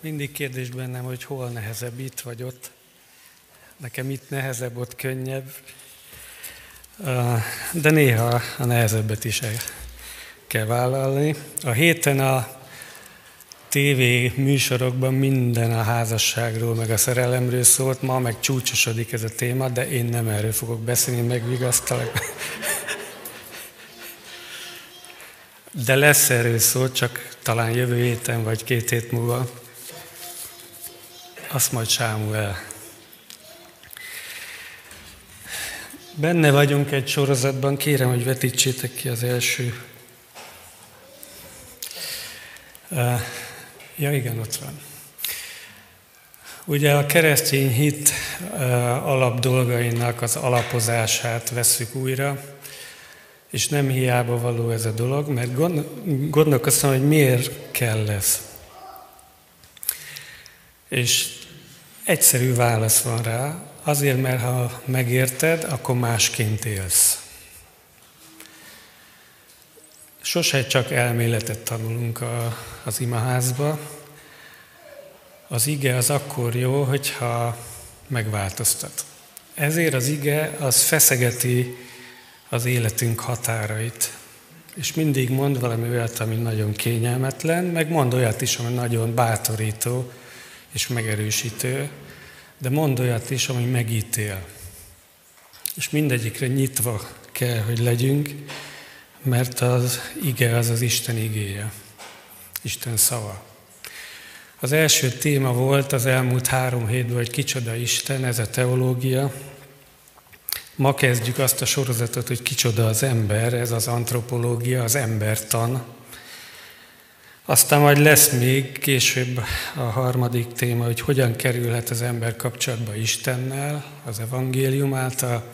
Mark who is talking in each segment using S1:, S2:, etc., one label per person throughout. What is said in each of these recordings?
S1: Mindig kérdés bennem, hogy hol nehezebb, itt vagy ott. Nekem itt nehezebb, ott könnyebb. De néha a nehezebbet is el kell vállalni. A héten a TV műsorokban minden a házasságról, meg a szerelemről szólt, ma meg csúcsosodik ez a téma, de én nem erről fogok beszélni, megvigasztalak. De lesz erről szó, csak talán jövő héten vagy két hét múlva. Azt majd Sámuel. Benne vagyunk egy sorozatban, kérem, hogy vetítsétek ki az első. Ja, igen, ott van. Ugye a keresztény hit alap dolgainak az alapozását veszük újra, és nem hiába való ez a dolog, mert gondolkoztam, hogy miért kell ez. És egyszerű válasz van rá, azért, mert ha megérted, akkor másként élsz. Sose csak elméletet tanulunk a, az imaházba. Az ige az akkor jó, hogyha megváltoztat. Ezért az ige az feszegeti az életünk határait. És mindig mond valami olyat, ami nagyon kényelmetlen, meg mond olyat is, ami nagyon bátorító és megerősítő, de mond olyat is, ami megítél. És mindegyikre nyitva kell, hogy legyünk, mert az ige az az Isten igéje, Isten szava. Az első téma volt az elmúlt három hétben, hogy kicsoda Isten, ez a teológia, Ma kezdjük azt a sorozatot, hogy kicsoda az ember, ez az antropológia, az embertan. Aztán majd lesz még később a harmadik téma, hogy hogyan kerülhet az ember kapcsolatba Istennel, az evangélium által,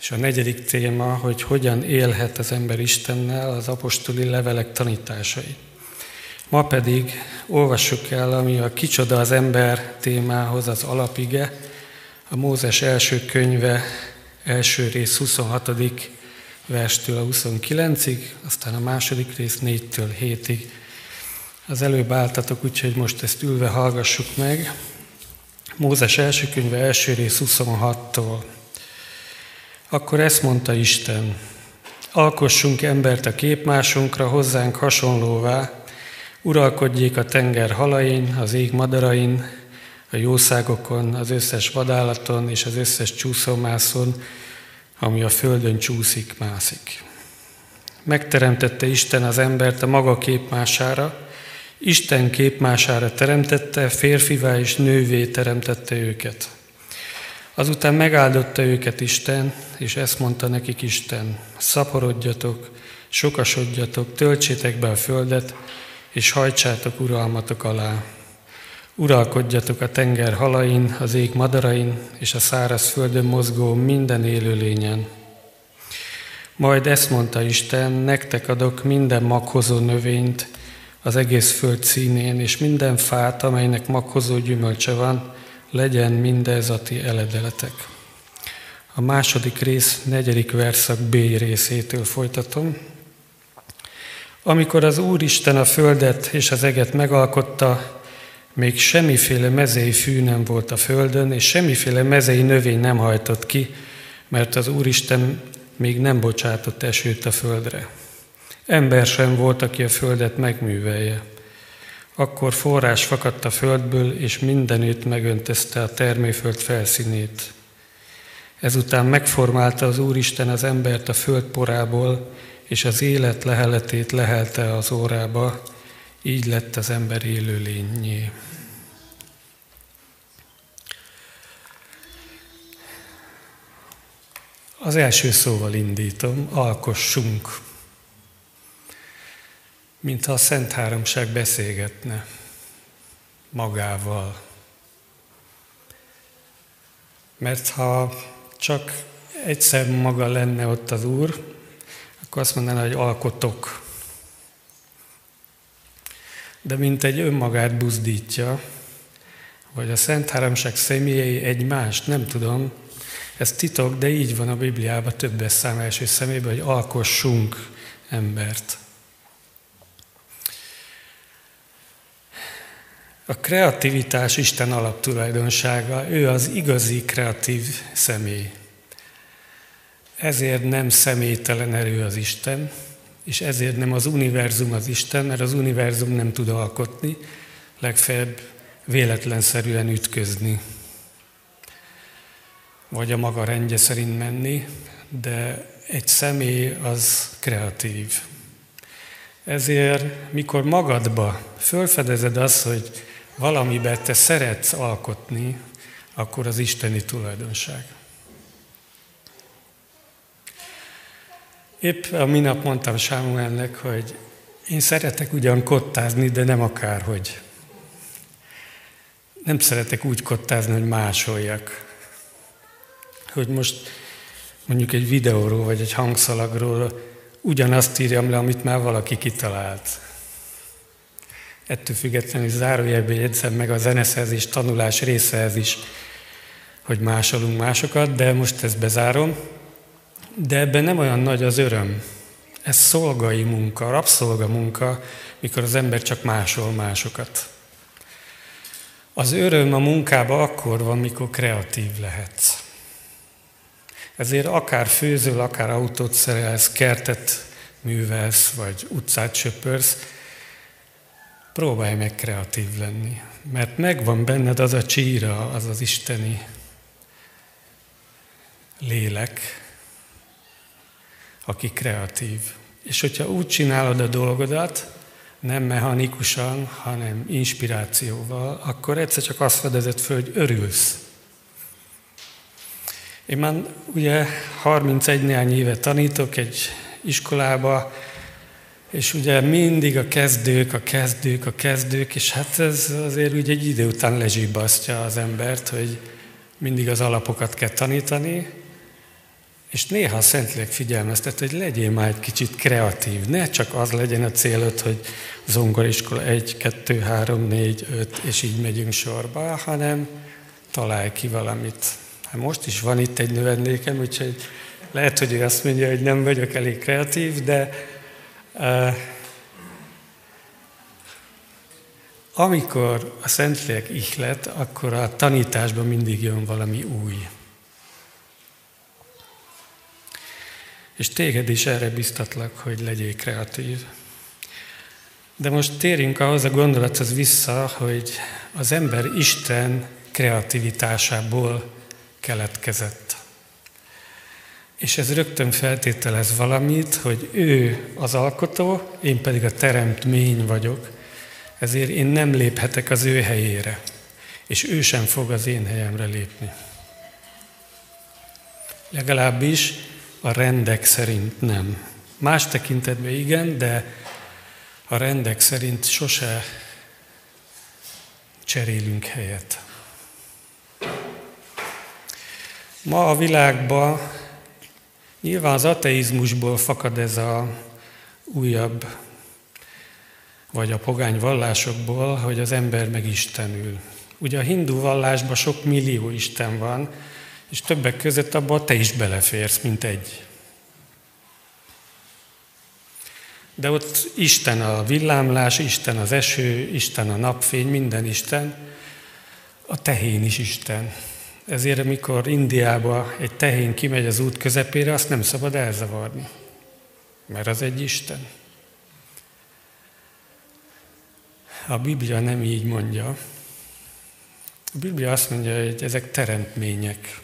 S1: és a negyedik téma, hogy hogyan élhet az ember Istennel, az apostoli levelek tanításai. Ma pedig olvassuk el, ami a kicsoda az ember témához az alapige, a Mózes első könyve első rész 26. verstől a 29-ig, aztán a második rész 4-től 7-ig. Az előbb álltatok, úgyhogy most ezt ülve hallgassuk meg. Mózes első könyve első rész 26-tól. Akkor ezt mondta Isten, alkossunk embert a képmásunkra, hozzánk hasonlóvá, uralkodjék a tenger halain, az ég madarain, a jószágokon, az összes vadállaton és az összes csúszómászon, ami a földön csúszik, mászik. Megteremtette Isten az embert a maga képmására, Isten képmására teremtette, férfivá és nővé teremtette őket. Azután megáldotta őket Isten, és ezt mondta nekik Isten, szaporodjatok, sokasodjatok, töltsétek be a földet, és hajtsátok uralmatok alá. Uralkodjatok a tenger halain, az ég madarain és a száraz földön mozgó minden élőlényen. Majd ezt mondta Isten, nektek adok minden maghozó növényt az egész föld színén, és minden fát, amelynek maghozó gyümölcse van, legyen mindez a ti eledeletek. A második rész, negyedik verszak B részétől folytatom. Amikor az Úristen a földet és az eget megalkotta, még semmiféle mezei fű nem volt a földön, és semmiféle mezei növény nem hajtott ki, mert az Úristen még nem bocsátott esőt a földre. Ember sem volt, aki a földet megművelje. Akkor forrás fakadt a földből, és mindenütt megöntözte a termőföld felszínét. Ezután megformálta az Úristen az embert a föld porából, és az élet leheletét lehelte az órába, így lett az ember élőlényé. Az első szóval indítom, alkossunk. Mintha a Szent Háromság beszélgetne magával. Mert ha csak egyszer maga lenne ott az Úr, akkor azt mondaná, hogy alkotok. De mint egy önmagát buzdítja, vagy a Szent Háromság személyei egymást, nem tudom, ez titok, de így van a Bibliában többes szám első szemében, hogy alkossunk embert. A kreativitás Isten alaptulajdonsága, ő az igazi kreatív személy. Ezért nem személytelen erő az Isten, és ezért nem az univerzum az Isten, mert az univerzum nem tud alkotni, legfeljebb véletlenszerűen ütközni, vagy a maga rendje szerint menni, de egy személy az kreatív. Ezért, mikor magadba fölfedezed azt, hogy valamiben te szeretsz alkotni, akkor az isteni tulajdonság. Épp a minap mondtam Sámuelnek, hogy én szeretek ugyan kottázni, de nem akárhogy. Nem szeretek úgy kottázni, hogy másoljak. Hogy most mondjuk egy videóról vagy egy hangszalagról ugyanazt írjam le, amit már valaki kitalált. Ettől függetlenül zárójelbe jegyzem meg a zeneszerzés tanulás részehez is, hogy másolunk másokat, de most ezt bezárom. De ebben nem olyan nagy az öröm. Ez szolgai munka, rabszolga munka, mikor az ember csak másol másokat. Az öröm a munkába akkor van, mikor kreatív lehetsz. Ezért akár főzöl, akár autót szerelsz, kertet művelsz, vagy utcát söpörsz, próbálj meg kreatív lenni. Mert megvan benned az a csíra, az az isteni lélek, aki kreatív. És hogyha úgy csinálod a dolgodat, nem mechanikusan, hanem inspirációval, akkor egyszer csak azt fedezed föl, hogy örülsz. Én már ugye 31 néhány éve tanítok egy iskolába, és ugye mindig a kezdők, a kezdők, a kezdők, és hát ez azért ugye egy idő után lezsibbasztja az embert, hogy mindig az alapokat kell tanítani, és néha a Szentlélek figyelmeztet, hogy legyél már egy kicsit kreatív. Ne csak az legyen a célod, hogy zongoriskola 1, 2, 3, 4, 5, és így megyünk sorba, hanem találj ki valamit. Hát most is van itt egy növendékem, úgyhogy lehet, hogy ő azt mondja, hogy nem vagyok elég kreatív, de amikor a Szentlélek ihlet, akkor a tanításban mindig jön valami új. És téged is erre biztatlak, hogy legyél kreatív. De most térjünk ahhoz a gondolathoz vissza, hogy az ember Isten kreativitásából keletkezett. És ez rögtön feltételez valamit, hogy ő az alkotó, én pedig a teremtmény vagyok, ezért én nem léphetek az ő helyére, és ő sem fog az én helyemre lépni. Legalábbis a rendek szerint nem. Más tekintetben igen, de a rendek szerint sose cserélünk helyet. Ma a világban nyilván az ateizmusból fakad ez a újabb, vagy a pogány vallásokból, hogy az ember meg Istenül. Ugye a hindu vallásban sok millió Isten van, és többek között abban te is beleférsz, mint egy. De ott Isten a villámlás, Isten az eső, Isten a napfény, minden Isten, a tehén is Isten. Ezért, amikor Indiába egy tehén kimegy az út közepére, azt nem szabad elzavarni, mert az egy Isten. A Biblia nem így mondja. A Biblia azt mondja, hogy ezek teremtmények.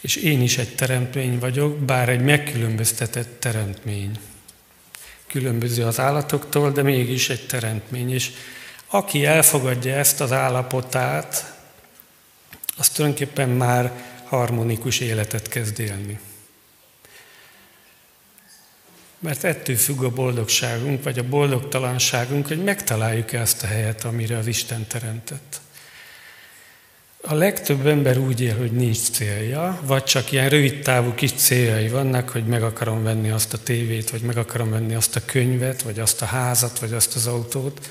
S1: És én is egy teremtmény vagyok, bár egy megkülönböztetett teremtmény. Különböző az állatoktól, de mégis egy teremtmény. És aki elfogadja ezt az állapotát, az tulajdonképpen már harmonikus életet kezd élni. Mert ettől függ a boldogságunk, vagy a boldogtalanságunk, hogy megtaláljuk-e azt a helyet, amire az Isten teremtett. A legtöbb ember úgy él, hogy nincs célja, vagy csak ilyen rövid távú kis céljai vannak, hogy meg akarom venni azt a tévét, vagy meg akarom venni azt a könyvet, vagy azt a házat, vagy azt az autót.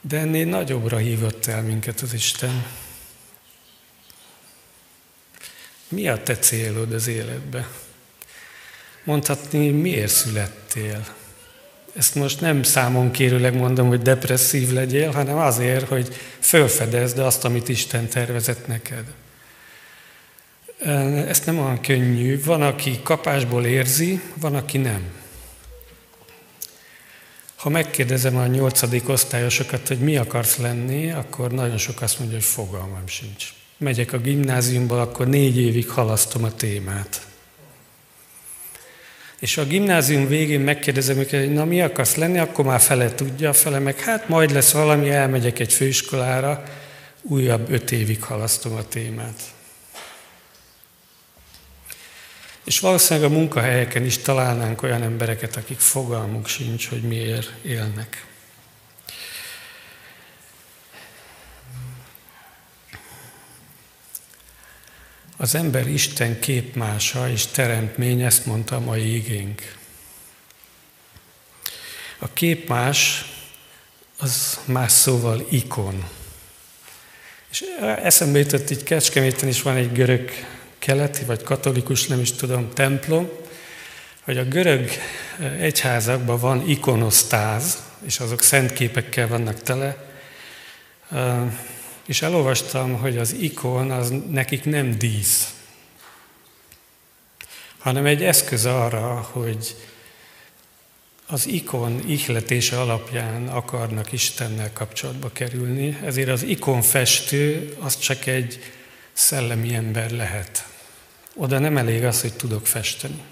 S1: De ennél nagyobbra hívott el minket az Isten. Mi a te célod az életbe? Mondhatni, miért születtél? Ezt most nem számon kérőleg mondom, hogy depresszív legyél, hanem azért, hogy felfedezd azt, amit Isten tervezett neked. Ezt nem olyan könnyű. Van, aki kapásból érzi, van, aki nem. Ha megkérdezem a nyolcadik osztályosokat, hogy mi akarsz lenni, akkor nagyon sok azt mondja, hogy fogalmam sincs. Megyek a gimnáziumba, akkor négy évig halasztom a témát. És a gimnázium végén megkérdezem őket, hogy na mi akarsz lenni, akkor már fele tudja, fele meg hát majd lesz valami, elmegyek egy főiskolára, újabb öt évig halasztom a témát. És valószínűleg a munkahelyeken is találnánk olyan embereket, akik fogalmuk sincs, hogy miért élnek. Az ember Isten képmása és teremtmény, ezt mondta a mai igénk. A képmás az más szóval ikon. És eszembe jutott, így Kecskeméten is van egy görög keleti vagy katolikus, nem is tudom, templom, hogy a görög egyházakban van ikonosztáz, és azok szent képekkel vannak tele, és elolvastam, hogy az ikon az nekik nem dísz, hanem egy eszköz arra, hogy az ikon ihletése alapján akarnak Istennel kapcsolatba kerülni, ezért az ikonfestő az csak egy szellemi ember lehet. Oda nem elég az, hogy tudok festeni.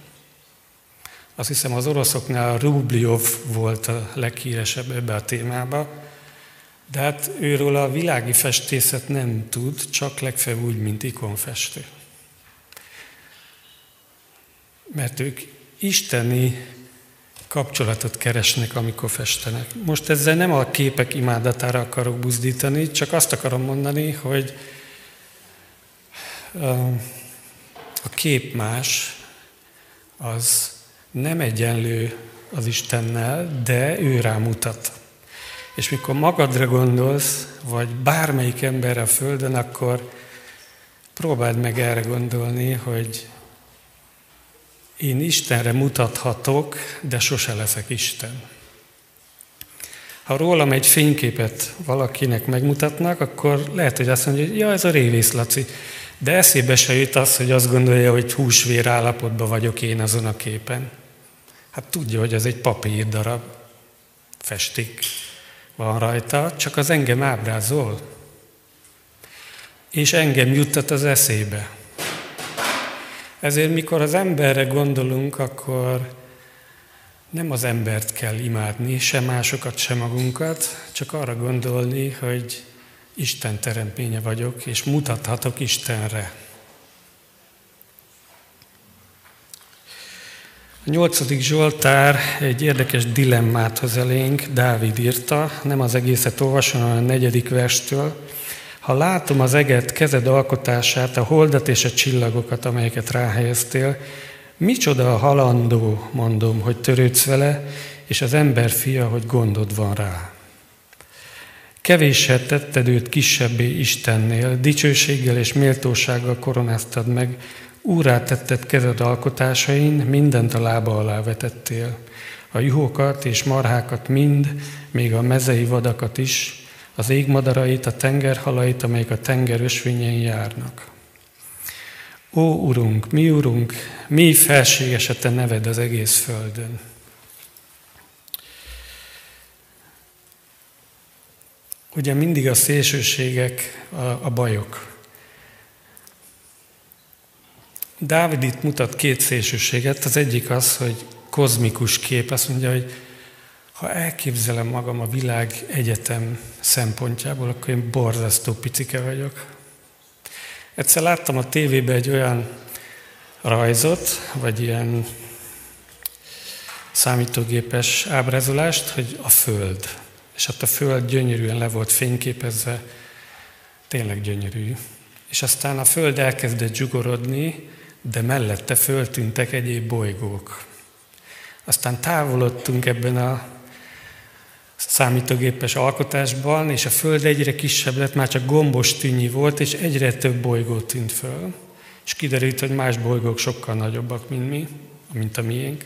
S1: Azt hiszem az oroszoknál Rubliov volt a leghíresebb ebbe a témába, de hát őről a világi festészet nem tud, csak legfeljebb úgy, mint ikonfestő. Mert ők isteni kapcsolatot keresnek, amikor festenek. Most ezzel nem a képek imádatára akarok buzdítani, csak azt akarom mondani, hogy a kép más, az nem egyenlő az Istennel, de ő rámutat. És mikor magadra gondolsz, vagy bármelyik emberre a Földön, akkor próbáld meg erre gondolni, hogy én Istenre mutathatok, de sose leszek Isten. Ha rólam egy fényképet valakinek megmutatnak, akkor lehet, hogy azt mondja, hogy ja, ez a révész Laci. De eszébe se jut az, hogy azt gondolja, hogy húsvér állapotban vagyok én azon a képen. Hát tudja, hogy ez egy papír darab, festék van rajta, csak az engem ábrázol. És engem juttat az eszébe. Ezért mikor az emberre gondolunk, akkor nem az embert kell imádni, sem másokat, sem magunkat, csak arra gondolni, hogy Isten teremtménye vagyok, és mutathatok Istenre. A nyolcadik Zsoltár egy érdekes dilemmát hoz elénk, Dávid írta, nem az egészet olvasom, hanem a negyedik verstől. Ha látom az eget, kezed alkotását, a holdat és a csillagokat, amelyeket ráhelyeztél, micsoda a halandó, mondom, hogy törődsz vele, és az ember fia, hogy gondod van rá. Kevéssel tetted őt kisebbé Istennél, dicsőséggel és méltósággal koronáztad meg, úrá tetted kezed alkotásain, mindent a lába alá vetettél. A juhokat és marhákat mind, még a mezei vadakat is, az égmadarait, a tengerhalait, amelyek a tenger ösvényen járnak. Ó, Urunk, mi Urunk, mi felséges a Te neved az egész földön. Ugye mindig a szélsőségek a, a bajok. Dávid itt mutat két szélsőséget. Az egyik az, hogy kozmikus kép. Azt mondja, hogy ha elképzelem magam a világ egyetem szempontjából, akkor én borzasztó picike vagyok. Egyszer láttam a tévében egy olyan rajzot, vagy ilyen számítógépes ábrázolást, hogy a Föld. És ott a Föld gyönyörűen le volt fényképezve, tényleg gyönyörű. És aztán a Föld elkezdett zsugorodni, de mellette föltűntek egyéb bolygók. Aztán távolodtunk ebben a számítógépes alkotásban, és a Föld egyre kisebb lett, már csak gombos tűnyi volt, és egyre több bolygó tűnt föl. És kiderült, hogy más bolygók sokkal nagyobbak, mint mi, mint a miénk.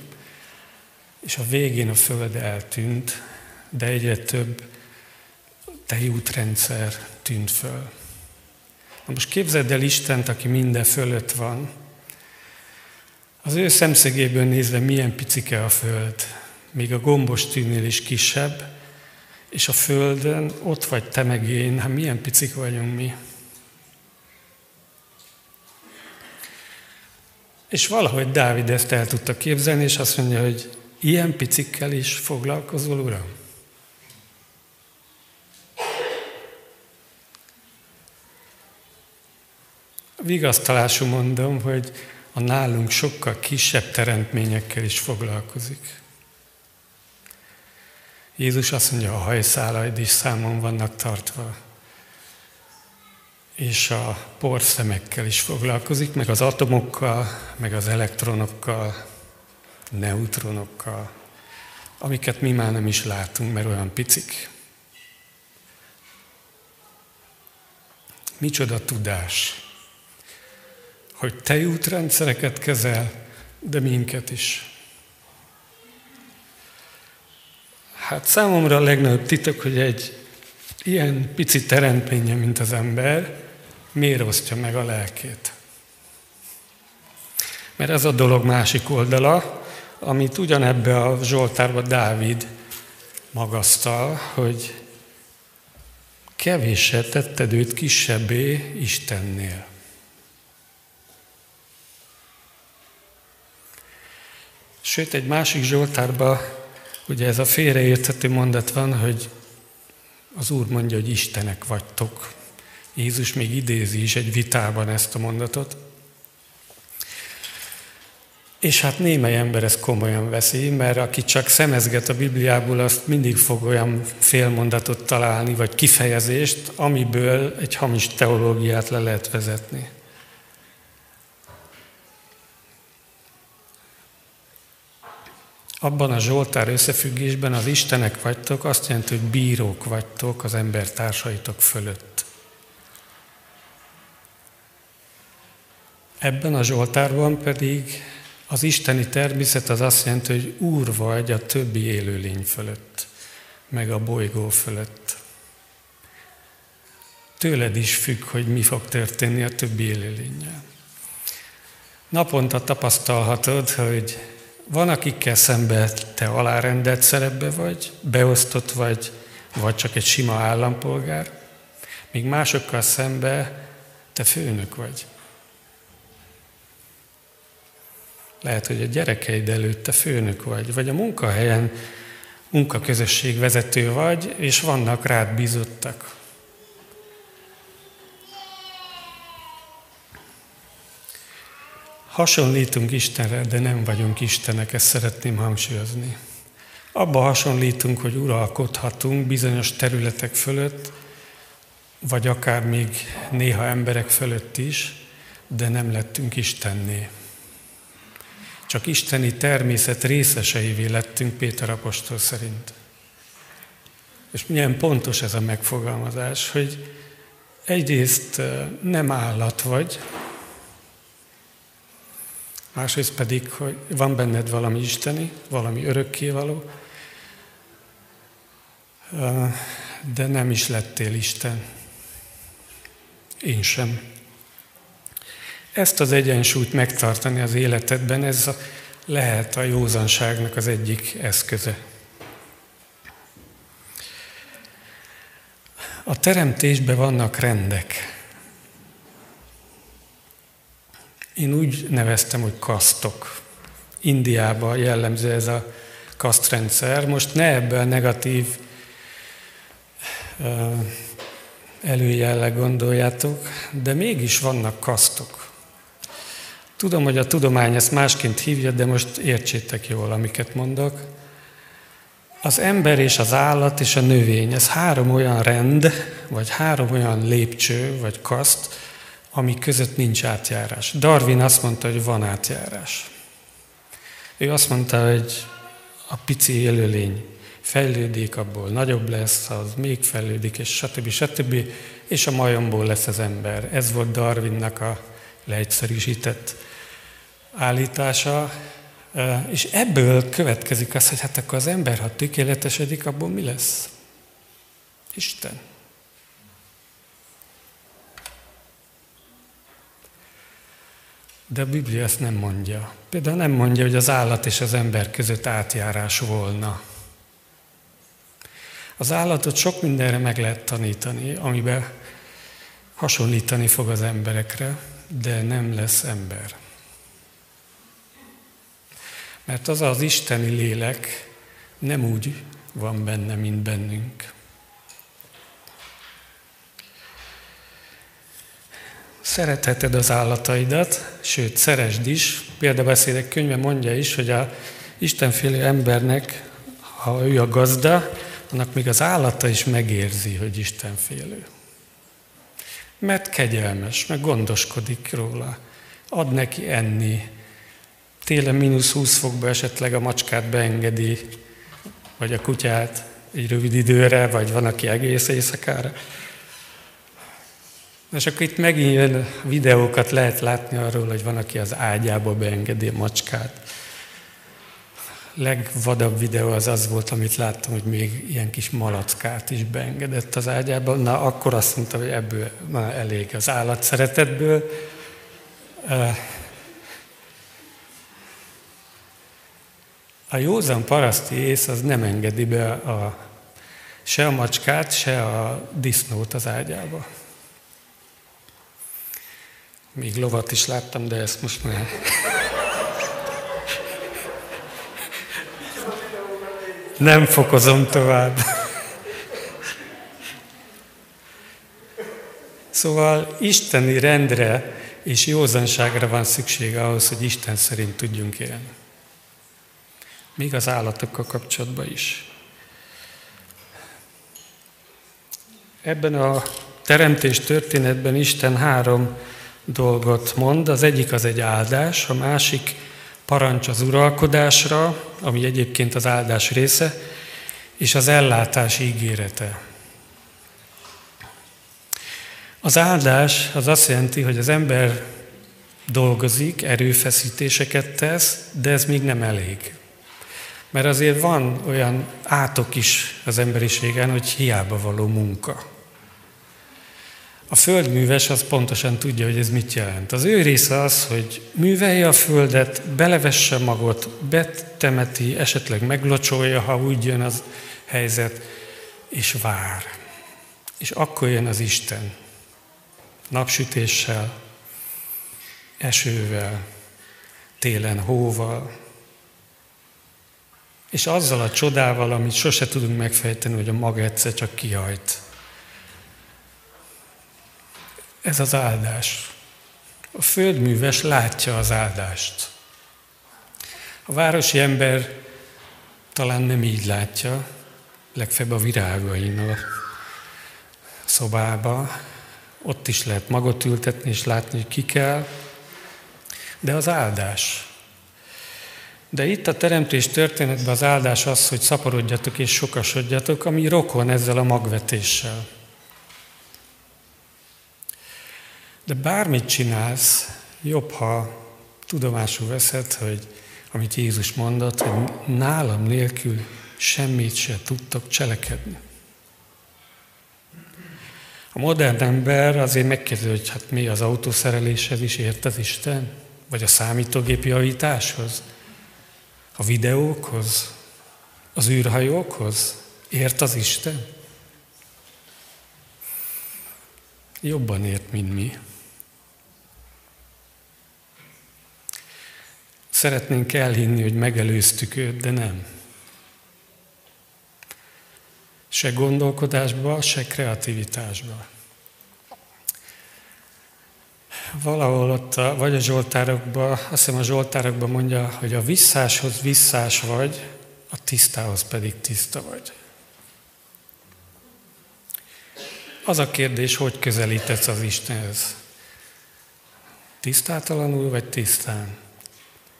S1: és a végén a Föld eltűnt, de egyre több tejútrendszer tűnt föl. Na most képzeld el Istent, aki minden fölött van. Az ő szemszögéből nézve milyen picike a Föld, még a gombos tűnél is kisebb, és a Földön ott vagy te meg én, hát milyen picik vagyunk mi. És valahogy Dávid ezt el tudta képzelni, és azt mondja, hogy ilyen picikkel is foglalkozol, Uram? Vigasztalású mondom, hogy a nálunk sokkal kisebb teremtményekkel is foglalkozik. Jézus azt mondja, a hajszálaid is számon vannak tartva. És a porszemekkel is foglalkozik, meg az atomokkal, meg az elektronokkal, neutronokkal, amiket mi már nem is látunk, mert olyan picik. Micsoda tudás, hogy te útrendszereket kezel, de minket is. Hát számomra a legnagyobb titok, hogy egy ilyen pici teremtménye, mint az ember, miért osztja meg a lelkét. Mert ez a dolog másik oldala, amit ugyanebbe a Zsoltárba Dávid magasztal, hogy kevéssel tetted őt kisebbé Istennél. Sőt, egy másik Zsoltárban ugye ez a félreérthető mondat van, hogy az Úr mondja, hogy Istenek vagytok. Jézus még idézi is egy vitában ezt a mondatot. És hát némely ember ezt komolyan veszi, mert aki csak szemezget a Bibliából, azt mindig fog olyan félmondatot találni, vagy kifejezést, amiből egy hamis teológiát le lehet vezetni. Abban a Zsoltár összefüggésben az Istenek vagytok, azt jelenti, hogy bírók vagytok az ember társaitok fölött. Ebben a Zsoltárban pedig az isteni természet az azt jelenti, hogy úr vagy a többi élőlény fölött, meg a bolygó fölött. Tőled is függ, hogy mi fog történni a többi élőlényel. Naponta tapasztalhatod, hogy van, akikkel szemben te alárendelt szerepbe vagy, beosztott vagy, vagy csak egy sima állampolgár, míg másokkal szembe te főnök vagy. Lehet, hogy a gyerekeid előtt te főnök vagy, vagy a munkahelyen munkaközösség vezető vagy, és vannak rád bízottak. Hasonlítunk Istenre, de nem vagyunk Istenek, ezt szeretném hangsúlyozni. Abba hasonlítunk, hogy uralkodhatunk bizonyos területek fölött, vagy akár még néha emberek fölött is, de nem lettünk Istenné. Csak isteni természet részeseivé lettünk Péter apostol szerint. És milyen pontos ez a megfogalmazás, hogy egyrészt nem állat vagy, másrészt pedig, hogy van benned valami isteni, valami örökkévaló, de nem is lettél Isten. Én sem. Ezt az egyensúlyt megtartani az életedben, ez lehet a józanságnak az egyik eszköze. A teremtésben vannak rendek. Én úgy neveztem, hogy kasztok. Indiában jellemző ez a kasztrendszer. Most ne ebbe a negatív előjelle gondoljátok, de mégis vannak kasztok. Tudom, hogy a tudomány ezt másként hívja, de most értsétek jól, amiket mondok. Az ember és az állat és a növény, ez három olyan rend, vagy három olyan lépcső, vagy kaszt, ami között nincs átjárás. Darwin azt mondta, hogy van átjárás. Ő azt mondta, hogy a pici élőlény fejlődik, abból nagyobb lesz, az még fejlődik, és stb. stb. És a majomból lesz az ember. Ez volt Darwinnak a leegyszerűsített állítása. És ebből következik az, hogy hát akkor az ember, ha tökéletesedik, abból mi lesz? Isten. De a Biblia ezt nem mondja. Például nem mondja, hogy az állat és az ember között átjárás volna. Az állatot sok mindenre meg lehet tanítani, amiben hasonlítani fog az emberekre, de nem lesz ember. Mert az az isteni lélek nem úgy van benne, mint bennünk. Szeretheted az állataidat, sőt, szeresd is. Példabeszédek könyve mondja is, hogy a Istenfélő embernek, ha ő a gazda, annak még az állata is megérzi, hogy Istenfélő. Mert kegyelmes, meg gondoskodik róla. Ad neki enni. Télen mínusz 20 fokba esetleg a macskát beengedi, vagy a kutyát egy rövid időre, vagy van, aki egész éjszakára. És akkor itt megint jön videókat lehet látni arról, hogy van, aki az ágyába beengedi a macskát. Legvadabb videó az az volt, amit láttam, hogy még ilyen kis malackát is beengedett az ágyába. Na, akkor azt mondta, hogy ebből már elég az állat szeretetből. A józan paraszti ész az nem engedi be a, se a macskát, se a disznót az ágyába. Még lovat is láttam, de ezt most már... Nem fokozom tovább. Szóval isteni rendre és józanságra van szüksége ahhoz, hogy Isten szerint tudjunk élni. Még az állatokkal kapcsolatban is. Ebben a teremtés történetben Isten három dolgot mond. Az egyik az egy áldás, a másik parancs az uralkodásra, ami egyébként az áldás része, és az ellátás ígérete. Az áldás az azt jelenti, hogy az ember dolgozik, erőfeszítéseket tesz, de ez még nem elég. Mert azért van olyan átok is az emberiségen, hogy hiába való munka. A földműves az pontosan tudja, hogy ez mit jelent. Az ő része az, hogy művelje a földet, belevesse magot, betemeti, esetleg meglocsolja, ha úgy jön az helyzet, és vár. És akkor jön az Isten. Napsütéssel, esővel, télen hóval, és azzal a csodával, amit sose tudunk megfejteni, hogy a maga egyszer csak kihajt. Ez az áldás. A földműves látja az áldást. A városi ember talán nem így látja, legfeljebb a virágain a szobába. Ott is lehet magot ültetni és látni, hogy ki kell. De az áldás. De itt a teremtés történetben az áldás az, hogy szaporodjatok és sokasodjatok, ami rokon ezzel a magvetéssel. De bármit csinálsz, jobb, ha tudomásul veszed, hogy amit Jézus mondott, hogy nálam nélkül semmit se tudtok cselekedni. A modern ember azért megkérdezi, hogy hát mi az autószereléshez is ért az Isten? Vagy a számítógép javításhoz? A videókhoz? Az űrhajókhoz? Ért az Isten? Jobban ért, mint mi. Szeretnénk elhinni, hogy megelőztük őt, de nem. Se gondolkodásba, se kreativitásba. Valahol ott, a, vagy a Zsoltárokban, azt hiszem a Zsoltárokban mondja, hogy a visszáshoz visszás vagy, a tisztához pedig tiszta vagy. Az a kérdés, hogy közelítesz az Istenhez. Tisztátalanul vagy tisztán?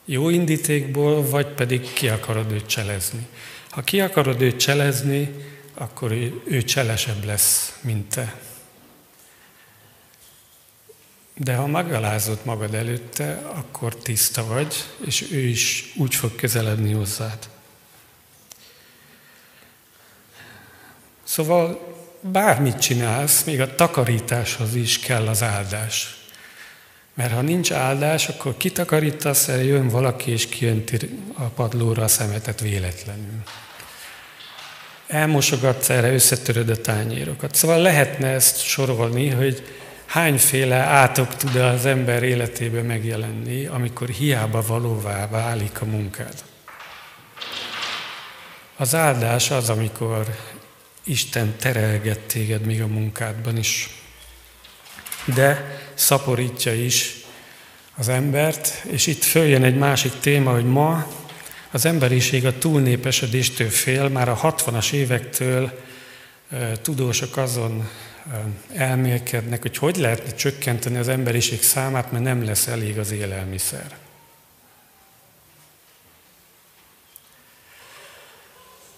S1: Jó indítékból, vagy pedig ki akarod őt cselezni. Ha ki akarod őt cselezni, akkor ő, ő cselesebb lesz, mint te. De ha megalázod magad előtte, akkor tiszta vagy, és ő is úgy fog közeledni hozzád. Szóval bármit csinálsz, még a takarításhoz is kell az áldás. Mert ha nincs áldás, akkor kitakarítasz, jön valaki, és kijönti a padlóra a szemetet véletlenül. Elmosogatsz erre, összetöröd a tányérokat. Szóval lehetne ezt sorolni, hogy hányféle átok tud az ember életébe megjelenni, amikor hiába valóvá válik a munkád. Az áldás az, amikor Isten terelget téged még a munkádban is, de szaporítja is az embert, és itt följön egy másik téma, hogy ma az emberiség a túlnépesedéstől fél, már a 60-as évektől tudósok azon elmélkednek, hogy hogy lehetne csökkenteni az emberiség számát, mert nem lesz elég az élelmiszer.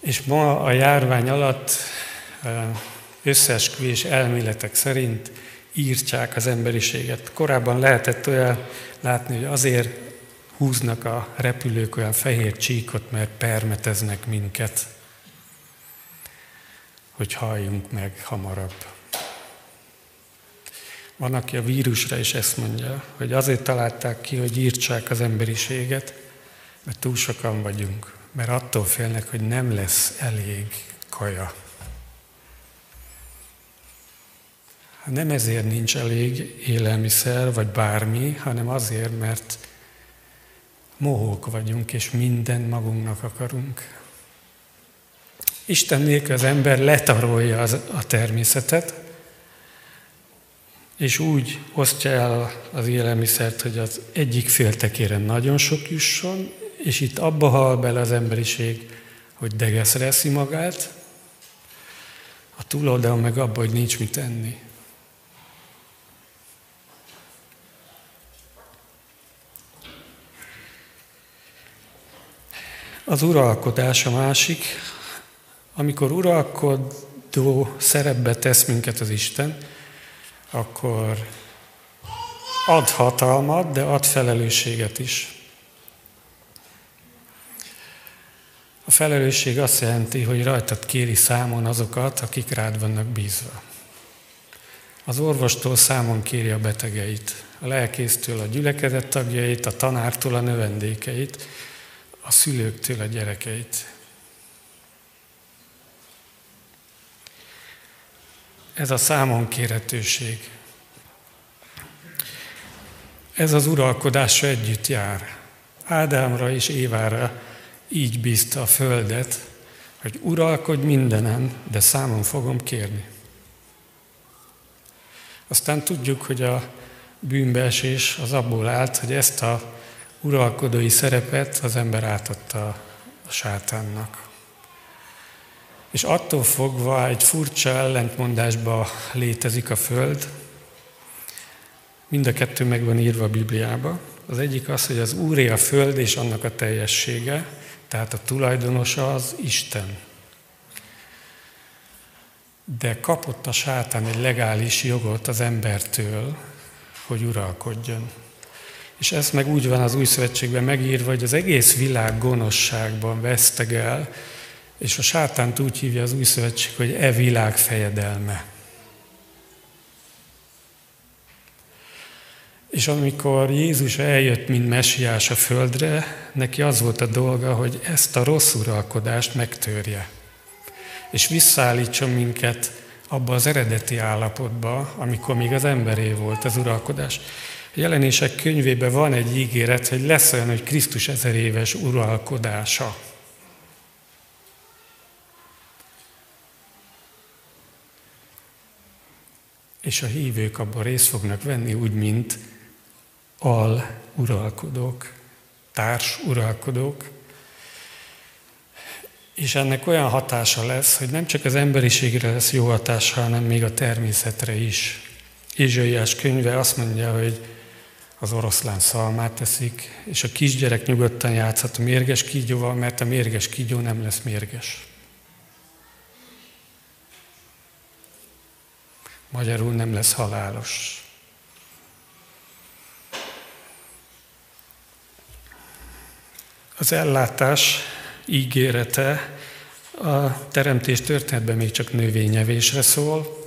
S1: És ma a járvány alatt összeesküvés elméletek szerint írtják az emberiséget. Korábban lehetett olyan látni, hogy azért húznak a repülők olyan fehér csíkot, mert permeteznek minket, hogy halljunk meg hamarabb. Van, aki a vírusra is ezt mondja, hogy azért találták ki, hogy írtsák az emberiséget, mert túl sokan vagyunk, mert attól félnek, hogy nem lesz elég kaja. Nem ezért nincs elég élelmiszer, vagy bármi, hanem azért, mert mohók vagyunk, és minden magunknak akarunk. Isten nélkül az ember letarolja az, a természetet, és úgy osztja el az élelmiszert, hogy az egyik féltekére nagyon sok jusson, és itt abba hal bele az emberiség, hogy degeszre magát, a túloldal meg abba, hogy nincs mit enni. Az uralkodás a másik, amikor uralkodó szerepbe tesz minket az Isten, akkor ad hatalmat, de ad felelősséget is. A felelősség azt jelenti, hogy rajtad kéri számon azokat, akik rád vannak bízva. Az orvostól számon kéri a betegeit, a lelkésztől a gyülekezet tagjait, a tanártól a növendékeit, a szülőktől a gyerekeit. Ez a számon kéretőség. Ez az uralkodásra együtt jár. Ádámra és Évára így bízta a földet, hogy uralkodj mindenem, de számon fogom kérni. Aztán tudjuk, hogy a bűnbeesés az abból állt, hogy ezt a uralkodói szerepet az ember átadta a sátánnak. És attól fogva egy furcsa ellentmondásba létezik a Föld. Mind a kettő meg van írva a Bibliába. Az egyik az, hogy az Úré a Föld és annak a teljessége, tehát a tulajdonosa az Isten. De kapott a sátán egy legális jogot az embertől, hogy uralkodjon. És ez meg úgy van az új szövetségben megírva, hogy az egész világ gonoszságban vesztegel, és a sátánt úgy hívja az új szövetség, hogy e világ fejedelme. És amikor Jézus eljött, mint mesiás a földre, neki az volt a dolga, hogy ezt a rossz uralkodást megtörje. És visszaállítson minket abba az eredeti állapotba, amikor még az emberé volt az uralkodás. Jelenések könyvében van egy ígéret, hogy lesz olyan, hogy Krisztus ezer éves uralkodása. És a hívők abban részt fognak venni, úgy, mint al uralkodók, társ uralkodók. És ennek olyan hatása lesz, hogy nem csak az emberiségre lesz jó hatása, hanem még a természetre is. Ézsaiás könyve azt mondja, hogy az oroszlán szalmát teszik, és a kisgyerek nyugodtan játszhat a mérges kígyóval, mert a mérges kígyó nem lesz mérges. Magyarul nem lesz halálos. Az ellátás ígérete a teremtés történetben még csak növényevésre szól,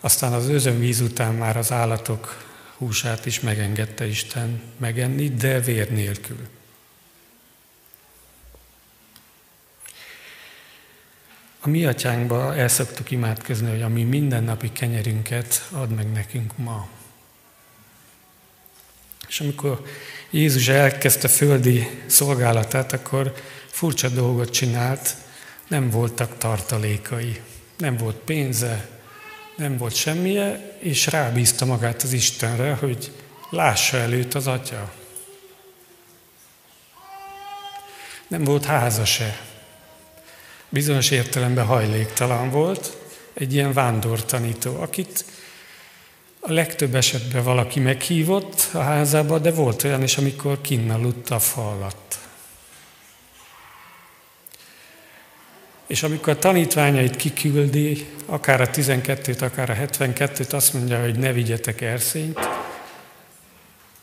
S1: aztán az özönvíz után már az állatok húsát is megengedte Isten megenni, de vér nélkül. A mi atyánkba el szoktuk imádkozni, hogy a mi mindennapi kenyerünket add meg nekünk ma. És amikor Jézus elkezdte földi szolgálatát, akkor furcsa dolgot csinált, nem voltak tartalékai, nem volt pénze, nem volt semmije, és rábízta magát az Istenre, hogy lássa előtt az atya. Nem volt háza se. Bizonyos értelemben hajléktalan volt, egy ilyen vándortanító, akit a legtöbb esetben valaki meghívott a házába, de volt olyan is, amikor kinnaludt a fa alatt. És amikor a tanítványait kiküldi, akár a 12-t, akár a 72-t, azt mondja, hogy ne vigyetek erszényt,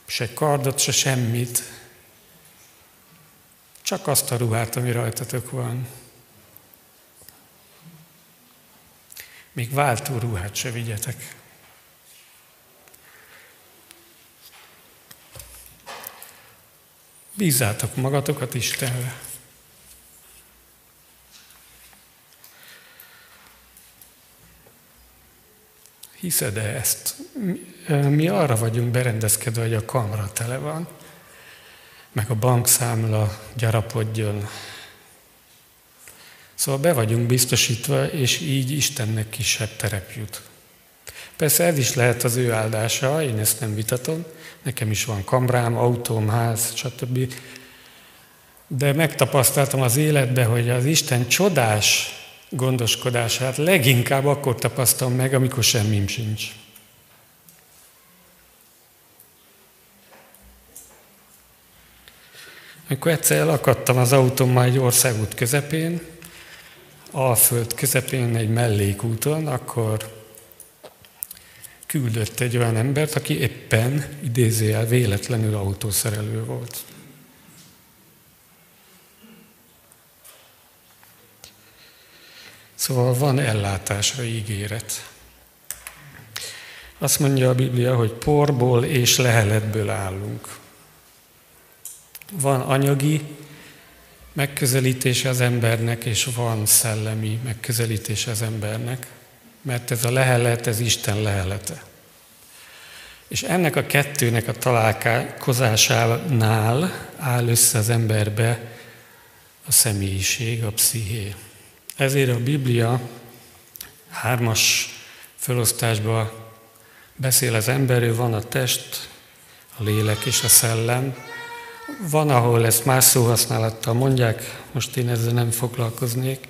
S1: se kardot, se semmit, csak azt a ruhát, ami rajtatok van. Még váltó ruhát se vigyetek. Bízzátok magatokat Istenre. Hiszed-e ezt? Mi arra vagyunk berendezkedve, hogy a kamra tele van, meg a bankszámla gyarapodjon. Szóval be vagyunk biztosítva, és így Istennek kisebb terep jut. Persze ez is lehet az ő áldása, én ezt nem vitatom. Nekem is van kamrám, autóm, ház, stb. De megtapasztaltam az életbe, hogy az Isten csodás gondoskodását leginkább akkor tapasztalom meg, amikor semmim sincs. Amikor egyszer elakadtam az autómmal egy országút közepén, Alföld közepén egy mellékúton, akkor küldött egy olyan embert, aki éppen, idézőjel, véletlenül autószerelő volt. Szóval van ellátásra ígéret. Azt mondja a Biblia, hogy porból és leheletből állunk. Van anyagi megközelítése az embernek, és van szellemi megközelítése az embernek, mert ez a lehelet, ez Isten lehelete. És ennek a kettőnek a találkozásánál áll össze az emberbe a személyiség, a psziché. Ezért a Biblia hármas felosztásban beszél az emberről, van a test, a lélek és a szellem. Van, ahol ezt más szóhasználattal mondják, most én ezzel nem foglalkoznék.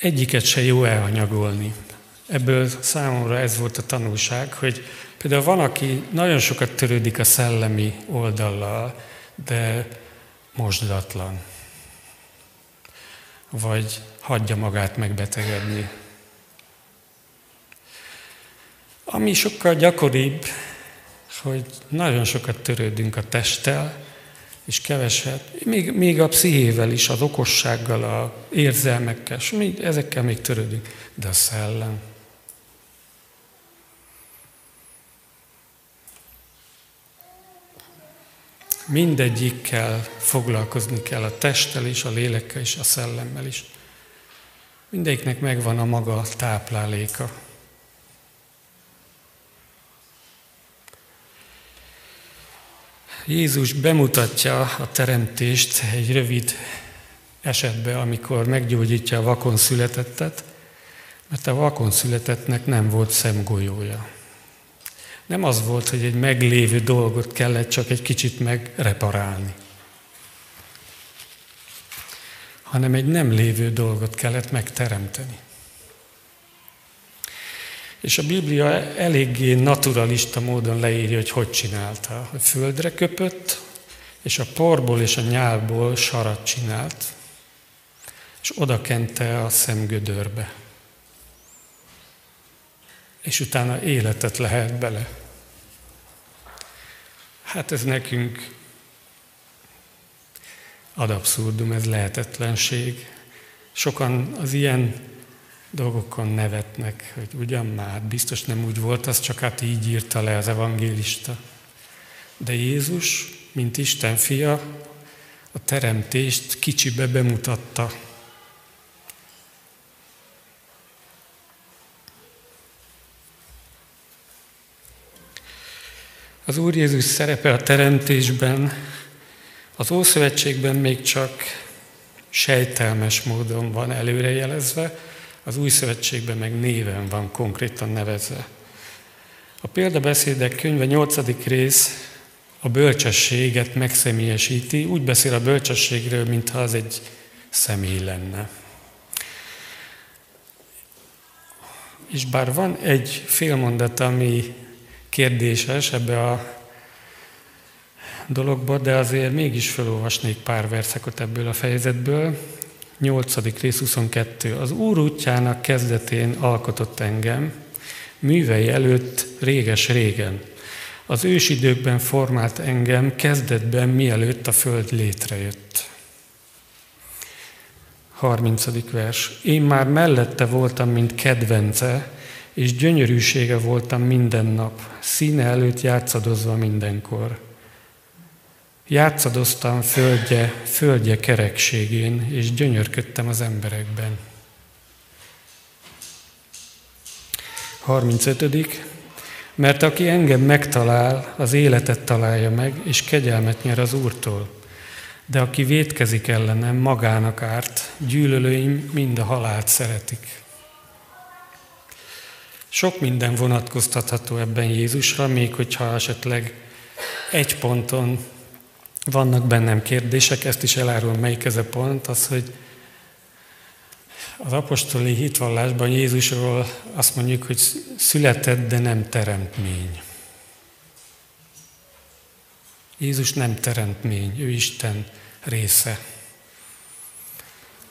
S1: Egyiket se jó elhanyagolni. Ebből számomra ez volt a tanulság, hogy például van, aki nagyon sokat törődik a szellemi oldallal, de mosdatlan. Vagy hagyja magát megbetegedni. Ami sokkal gyakoribb, hogy nagyon sokat törődünk a testtel, és keveset, még, még a pszichével is, az okossággal, a érzelmekkel, még, ezekkel még törődünk, de a szellem, mindegyikkel foglalkozni kell, a testtel is, a lélekkel is, a szellemmel is. Mindegyiknek megvan a maga tápláléka. Jézus bemutatja a teremtést egy rövid esetbe, amikor meggyógyítja a vakon születettet, mert a vakon születettnek nem volt szemgolyója. Nem az volt, hogy egy meglévő dolgot kellett csak egy kicsit megreparálni, hanem egy nem lévő dolgot kellett megteremteni. És a Biblia eléggé naturalista módon leírja, hogy hogy csinálta. Hogy földre köpött, és a porból és a nyálból sarat csinált, és oda kente a szemgödörbe és utána életet lehet bele. Hát ez nekünk ad abszurdum, ez lehetetlenség. Sokan az ilyen dolgokon nevetnek, hogy ugyan már, biztos nem úgy volt, az csak hát így írta le az evangélista. De Jézus, mint Isten fia, a teremtést kicsibe bemutatta. Az Úr Jézus szerepe a teremtésben, az Ószövetségben még csak sejtelmes módon van előrejelezve, az Új Szövetségben meg néven van konkrétan nevezve. A példabeszédek könyve 8. rész a bölcsességet megszemélyesíti, úgy beszél a bölcsességről, mintha az egy személy lenne. És bár van egy félmondat, ami kérdéses ebbe a dologba, de azért mégis felolvasnék pár verszakot ebből a fejezetből. 8. rész 22. Az Úr útjának kezdetén alkotott engem, művei előtt réges-régen. Az ősidőkben formált engem kezdetben, mielőtt a föld létrejött. 30. vers. Én már mellette voltam, mint kedvence, és gyönyörűsége voltam minden nap, színe előtt játszadozva mindenkor. Játszadoztam földje, földje kerekségén, és gyönyörködtem az emberekben. 35. Mert aki engem megtalál, az életet találja meg, és kegyelmet nyer az Úrtól. De aki vétkezik ellenem, magának árt, gyűlölőim mind a halált szeretik. Sok minden vonatkoztatható ebben Jézusra, még hogyha esetleg egy ponton vannak bennem kérdések, ezt is elárul, melyik ez a pont, az, hogy az apostoli hitvallásban Jézusról azt mondjuk, hogy született, de nem teremtmény. Jézus nem teremtmény, ő Isten része.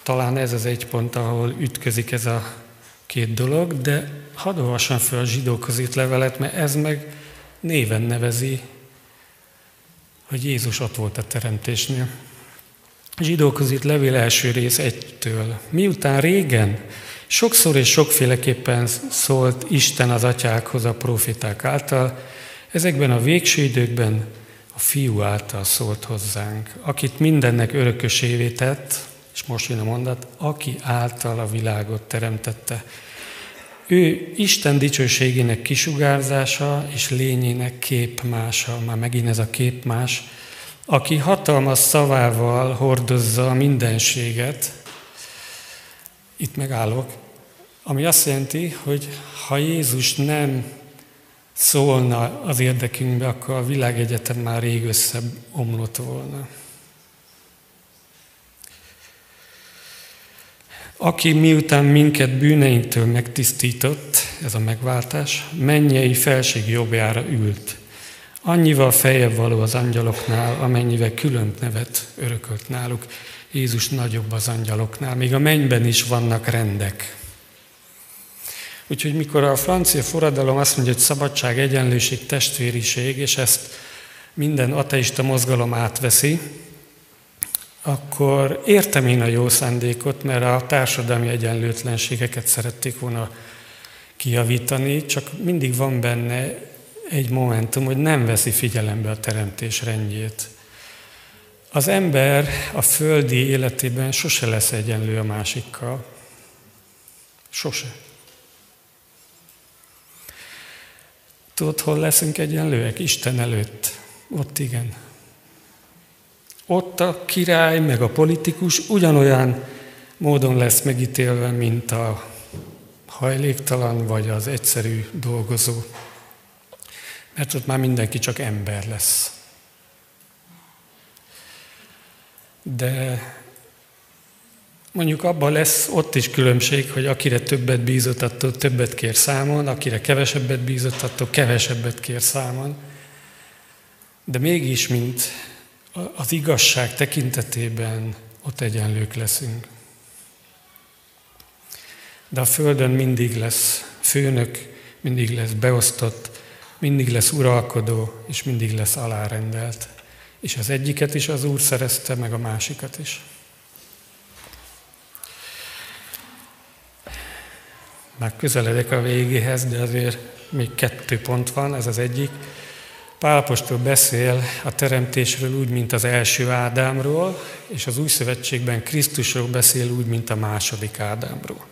S1: Talán ez az egy pont, ahol ütközik ez a két dolog, de hadd olvassam fel a zsidókhoz írt levelet, mert ez meg néven nevezi, hogy Jézus ott volt a teremtésnél. A zsidókhoz írt levél első rész egytől. Miután régen sokszor és sokféleképpen szólt Isten az atyákhoz a profiták által, ezekben a végső időkben a fiú által szólt hozzánk, akit mindennek örökösévé tett, és most jön a mondat, aki által a világot teremtette. Ő Isten dicsőségének kisugárzása és lényének képmása, már megint ez a képmás, aki hatalmas szavával hordozza a mindenséget, itt megállok, ami azt jelenti, hogy ha Jézus nem szólna az érdekünkbe, akkor a világegyetem már rég összeomlott volna. Aki miután minket bűneinktől megtisztított, ez a megváltás, mennyei felség jobbjára ült. Annyival feljebb való az angyaloknál, amennyivel külön nevet örökölt náluk. Jézus nagyobb az angyaloknál, még a mennyben is vannak rendek. Úgyhogy mikor a francia forradalom azt mondja, hogy szabadság, egyenlőség, testvériség, és ezt minden ateista mozgalom átveszi, akkor értem én a jó szándékot, mert a társadalmi egyenlőtlenségeket szerették volna kijavítani, csak mindig van benne egy momentum, hogy nem veszi figyelembe a teremtés rendjét. Az ember a földi életében sose lesz egyenlő a másikkal. Sose. Tudod, hol leszünk egyenlőek? Isten előtt. Ott igen. Ott a király, meg a politikus ugyanolyan módon lesz megítélve, mint a hajléktalan vagy az egyszerű dolgozó. Mert ott már mindenki csak ember lesz. De mondjuk abban lesz ott is különbség, hogy akire többet bízott, attól többet kér számon, akire kevesebbet bízott, attól kevesebbet kér számon. De mégis, mint az igazság tekintetében ott egyenlők leszünk. De a Földön mindig lesz főnök, mindig lesz beosztott, mindig lesz uralkodó, és mindig lesz alárendelt. És az egyiket is az Úr szerezte, meg a másikat is. Már közeledek a végéhez, de azért még kettő pont van, ez az egyik. Pálapostól beszél a teremtésről úgy, mint az első Ádámról, és az új szövetségben Krisztusról beszél úgy, mint a második Ádámról.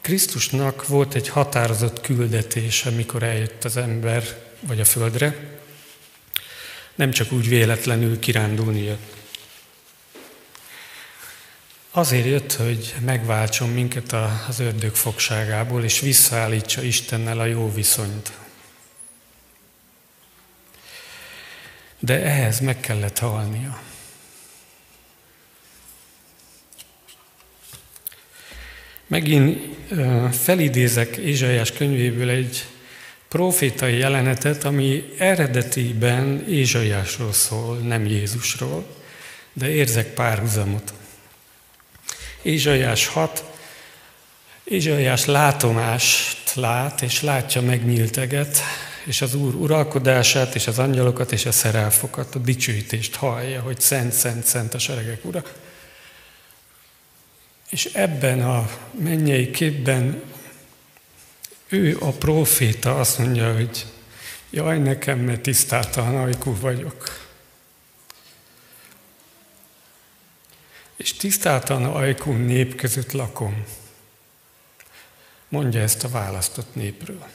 S1: Krisztusnak volt egy határozott küldetés, amikor eljött az ember vagy a földre. Nem csak úgy véletlenül kirándulni jött. Azért jött, hogy megváltson minket az ördög fogságából, és visszaállítsa Istennel a jó viszonyt. De ehhez meg kellett halnia. Megint felidézek Ézsaiás könyvéből egy profétai jelenetet, ami eredetiben Ézsaiásról szól, nem Jézusról, de érzek párhuzamot. Ézsaiás 6, Ézsaiás látomást lát, és látja megnyílteget, és az Úr uralkodását, és az angyalokat, és a szerelfokat, a dicsőítést hallja, hogy szent, szent, szent a seregek ura. És ebben a mennyei képben ő a proféta azt mondja, hogy jaj nekem, mert tisztáltalan ajkú vagyok. És tisztáltalan ajkú nép között lakom. Mondja ezt a választott népről.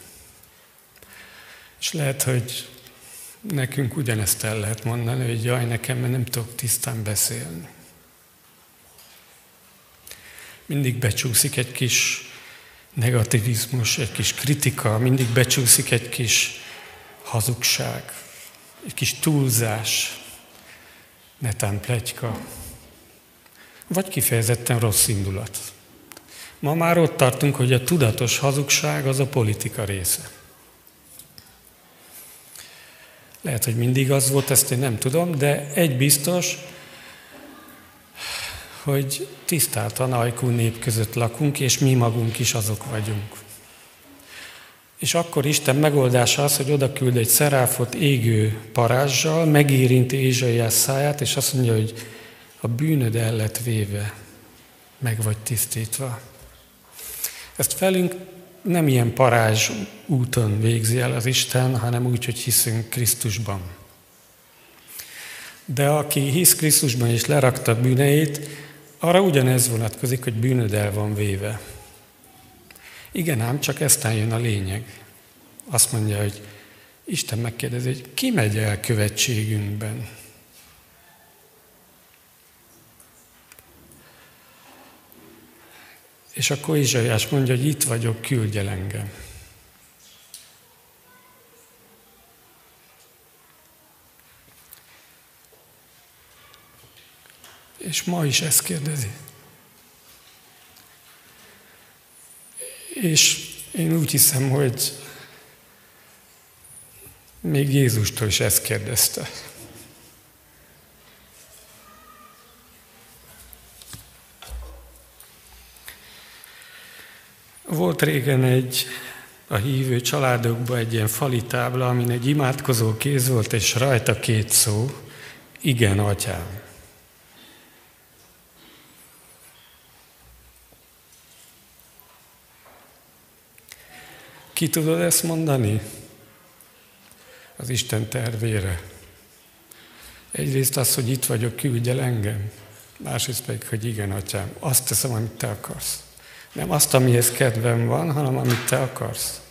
S1: És lehet, hogy nekünk ugyanezt el lehet mondani, hogy jaj nekem, nem tudok tisztán beszélni mindig becsúszik egy kis negativizmus, egy kis kritika, mindig becsúszik egy kis hazugság, egy kis túlzás, netán plegyka, vagy kifejezetten rossz indulat. Ma már ott tartunk, hogy a tudatos hazugság az a politika része. Lehet, hogy mindig az volt, ezt én nem tudom, de egy biztos, hogy tisztáltan ajkú nép között lakunk, és mi magunk is azok vagyunk. És akkor Isten megoldása az, hogy oda küld egy szeráfot égő parázsal, megérinti Ézsaiás száját, és azt mondja, hogy a bűnöd el lett véve, meg vagy tisztítva. Ezt felünk nem ilyen parázs úton végzi el az Isten, hanem úgy, hogy hiszünk Krisztusban. De aki hisz Krisztusban és lerakta bűneit, arra ugyanez vonatkozik, hogy bűnöd el van véve. Igen ám, csak eztán jön a lényeg. Azt mondja, hogy Isten megkérdezi, hogy ki megy el követségünkben? És akkor Izsaiás mondja, hogy itt vagyok, küldj el engem. És ma is ezt kérdezi. És én úgy hiszem, hogy még Jézustól is ezt kérdezte. Volt régen egy a hívő családokban egy ilyen fali tábla, amin egy imádkozó kéz volt, és rajta két szó, igen, atyám. Ki tudod ezt mondani? Az Isten tervére. Egyrészt az, hogy itt vagyok, küldj el engem. Másrészt pedig, hogy igen, atyám, azt teszem, amit te akarsz. Nem azt, amihez kedvem van, hanem amit te akarsz.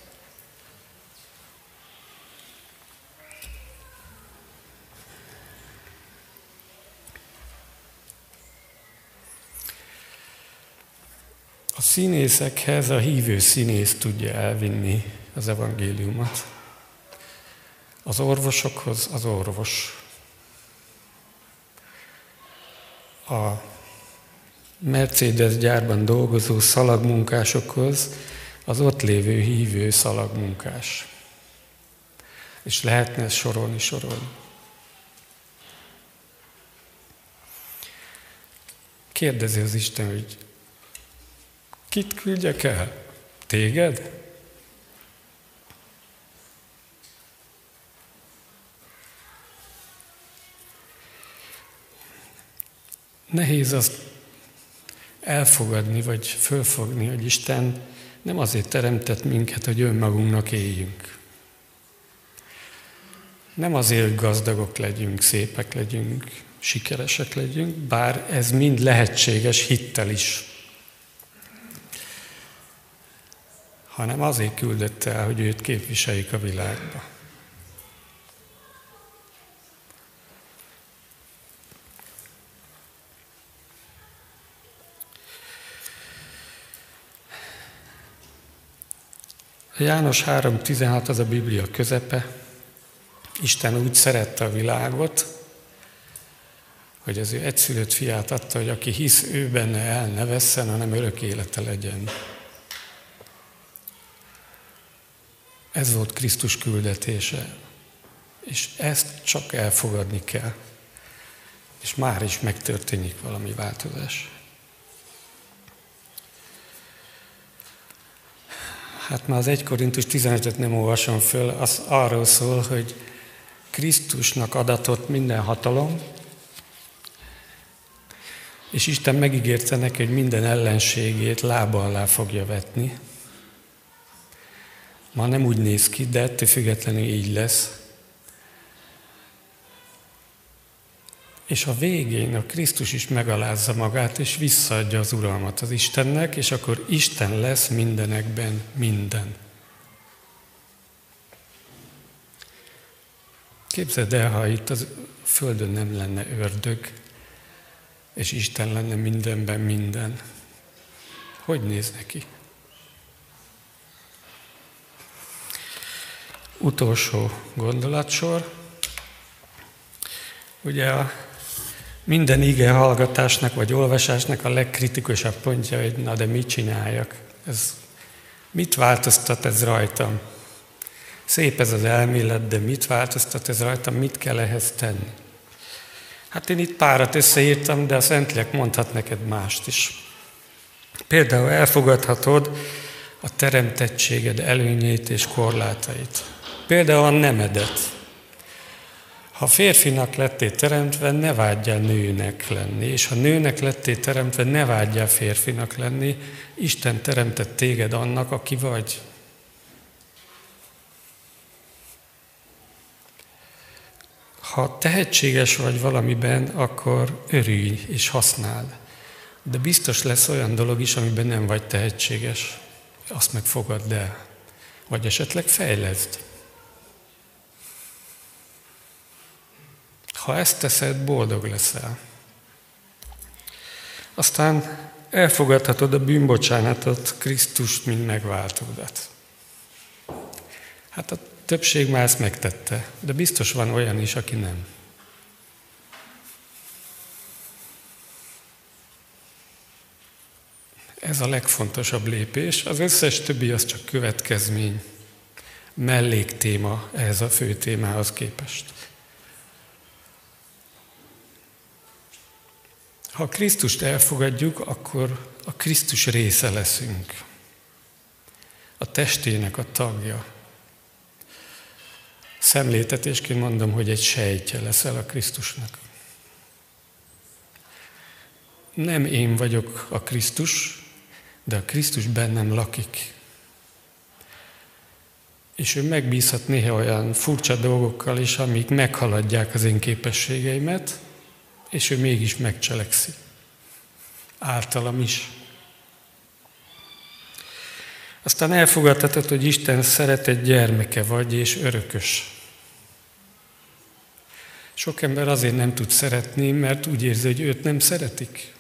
S1: A színészekhez a hívő színész tudja elvinni az evangéliumot. Az orvosokhoz az orvos. A Mercedes gyárban dolgozó szalagmunkásokhoz az ott lévő hívő szalagmunkás. És lehetne ezt sorolni, sorolni. Kérdezi az Isten, hogy Kit küldjek el? Téged? Nehéz azt elfogadni, vagy fölfogni, hogy Isten nem azért teremtett minket, hogy önmagunknak éljünk. Nem azért, hogy gazdagok legyünk, szépek legyünk, sikeresek legyünk, bár ez mind lehetséges hittel is. Hanem azért küldött el, hogy őt képviseljük a világba. János 3.16 az a Biblia közepe. Isten úgy szerette a világot, hogy az ő egyszülött fiát adta, hogy aki hisz ő benne el ne vesszen, hanem örök élete legyen. Ez volt Krisztus küldetése. És ezt csak elfogadni kell. És már is megtörténik valami változás. Hát már az 1 Korintus 15-öt nem olvasom föl, az arról szól, hogy Krisztusnak adatott minden hatalom, és Isten megígérte neki, hogy minden ellenségét lába alá fogja vetni. Ma nem úgy néz ki, de ettől függetlenül így lesz. És a végén a Krisztus is megalázza magát, és visszaadja az uralmat az Istennek, és akkor Isten lesz mindenekben minden. Képzeld el, ha itt a Földön nem lenne ördög, és Isten lenne mindenben minden. Hogy néz neki? Utolsó gondolatsor. Ugye a minden ige hallgatásnak vagy olvasásnak a legkritikusabb pontja, hogy na de mit csináljak? Ez, mit változtat ez rajtam? Szép ez az elmélet, de mit változtat ez rajtam? Mit kell ehhez tenni? Hát én itt párat összeírtam, de a Szentlélek mondhat neked mást is. Például elfogadhatod a teremtettséged előnyét és korlátait. Például a nemedet. Ha férfinak lettél teremtve, ne vágyjál nőnek lenni, és ha nőnek lettél teremtve, ne vágyjál férfinak lenni, Isten teremtett téged annak, aki vagy. Ha tehetséges vagy valamiben, akkor örülj és használd. De biztos lesz olyan dolog is, amiben nem vagy tehetséges. Azt meg fogadd el. Vagy esetleg fejleszd. Ha ezt teszed, boldog leszel. Aztán elfogadhatod a bűnbocsánatot, Krisztust, mint megváltódat. Hát a többség már ezt megtette, de biztos van olyan is, aki nem. Ez a legfontosabb lépés, az összes többi az csak következmény, melléktéma ehhez a fő témához képest. Ha Krisztust elfogadjuk, akkor a Krisztus része leszünk. A testének a tagja. Szemléltetésként mondom, hogy egy sejtje leszel a Krisztusnak. Nem én vagyok a Krisztus, de a Krisztus bennem lakik. És ő megbízhat néha olyan furcsa dolgokkal is, amik meghaladják az én képességeimet, és ő mégis megcselekszi. Általam is. Aztán elfogadhatod, hogy Isten szeretett gyermeke vagy, és örökös. Sok ember azért nem tud szeretni, mert úgy érzi, hogy őt nem szeretik.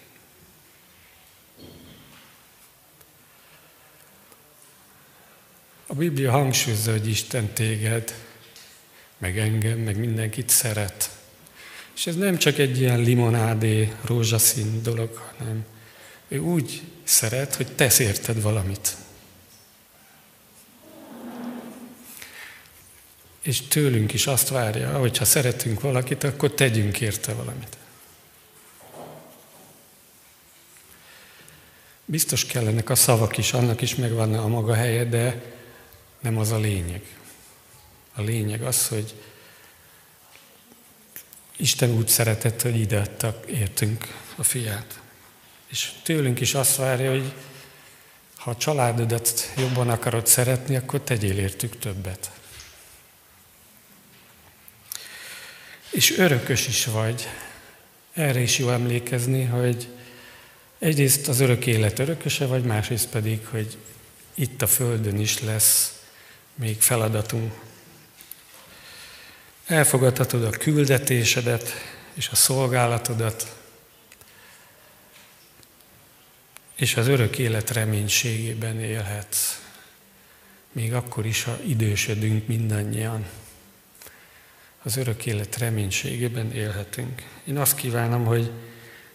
S1: A Biblia hangsúlyozza, hogy Isten téged, meg engem, meg mindenkit szeret. És ez nem csak egy ilyen limonádé, rózsaszín dolog, hanem ő úgy szeret, hogy tesz érted valamit. És tőlünk is azt várja, hogy ha szeretünk valakit, akkor tegyünk érte valamit. Biztos kellenek a szavak is, annak is megvan a maga helye, de nem az a lényeg. A lényeg az, hogy Isten úgy szeretett, hogy ide adtak, értünk a fiát. És tőlünk is azt várja, hogy ha a családodat jobban akarod szeretni, akkor tegyél értük többet. És örökös is vagy. Erre is jó emlékezni, hogy egyrészt az örök élet örököse vagy, másrészt pedig, hogy itt a Földön is lesz még feladatunk. Elfogadhatod a küldetésedet és a szolgálatodat, és az örök élet reménységében élhetsz, még akkor is, ha idősödünk mindannyian. Az örök élet reménységében élhetünk. Én azt kívánom, hogy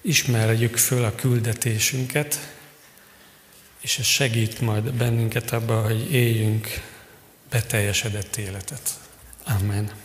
S1: ismerjük föl a küldetésünket, és ez segít majd bennünket abban, hogy éljünk beteljesedett életet. Amen.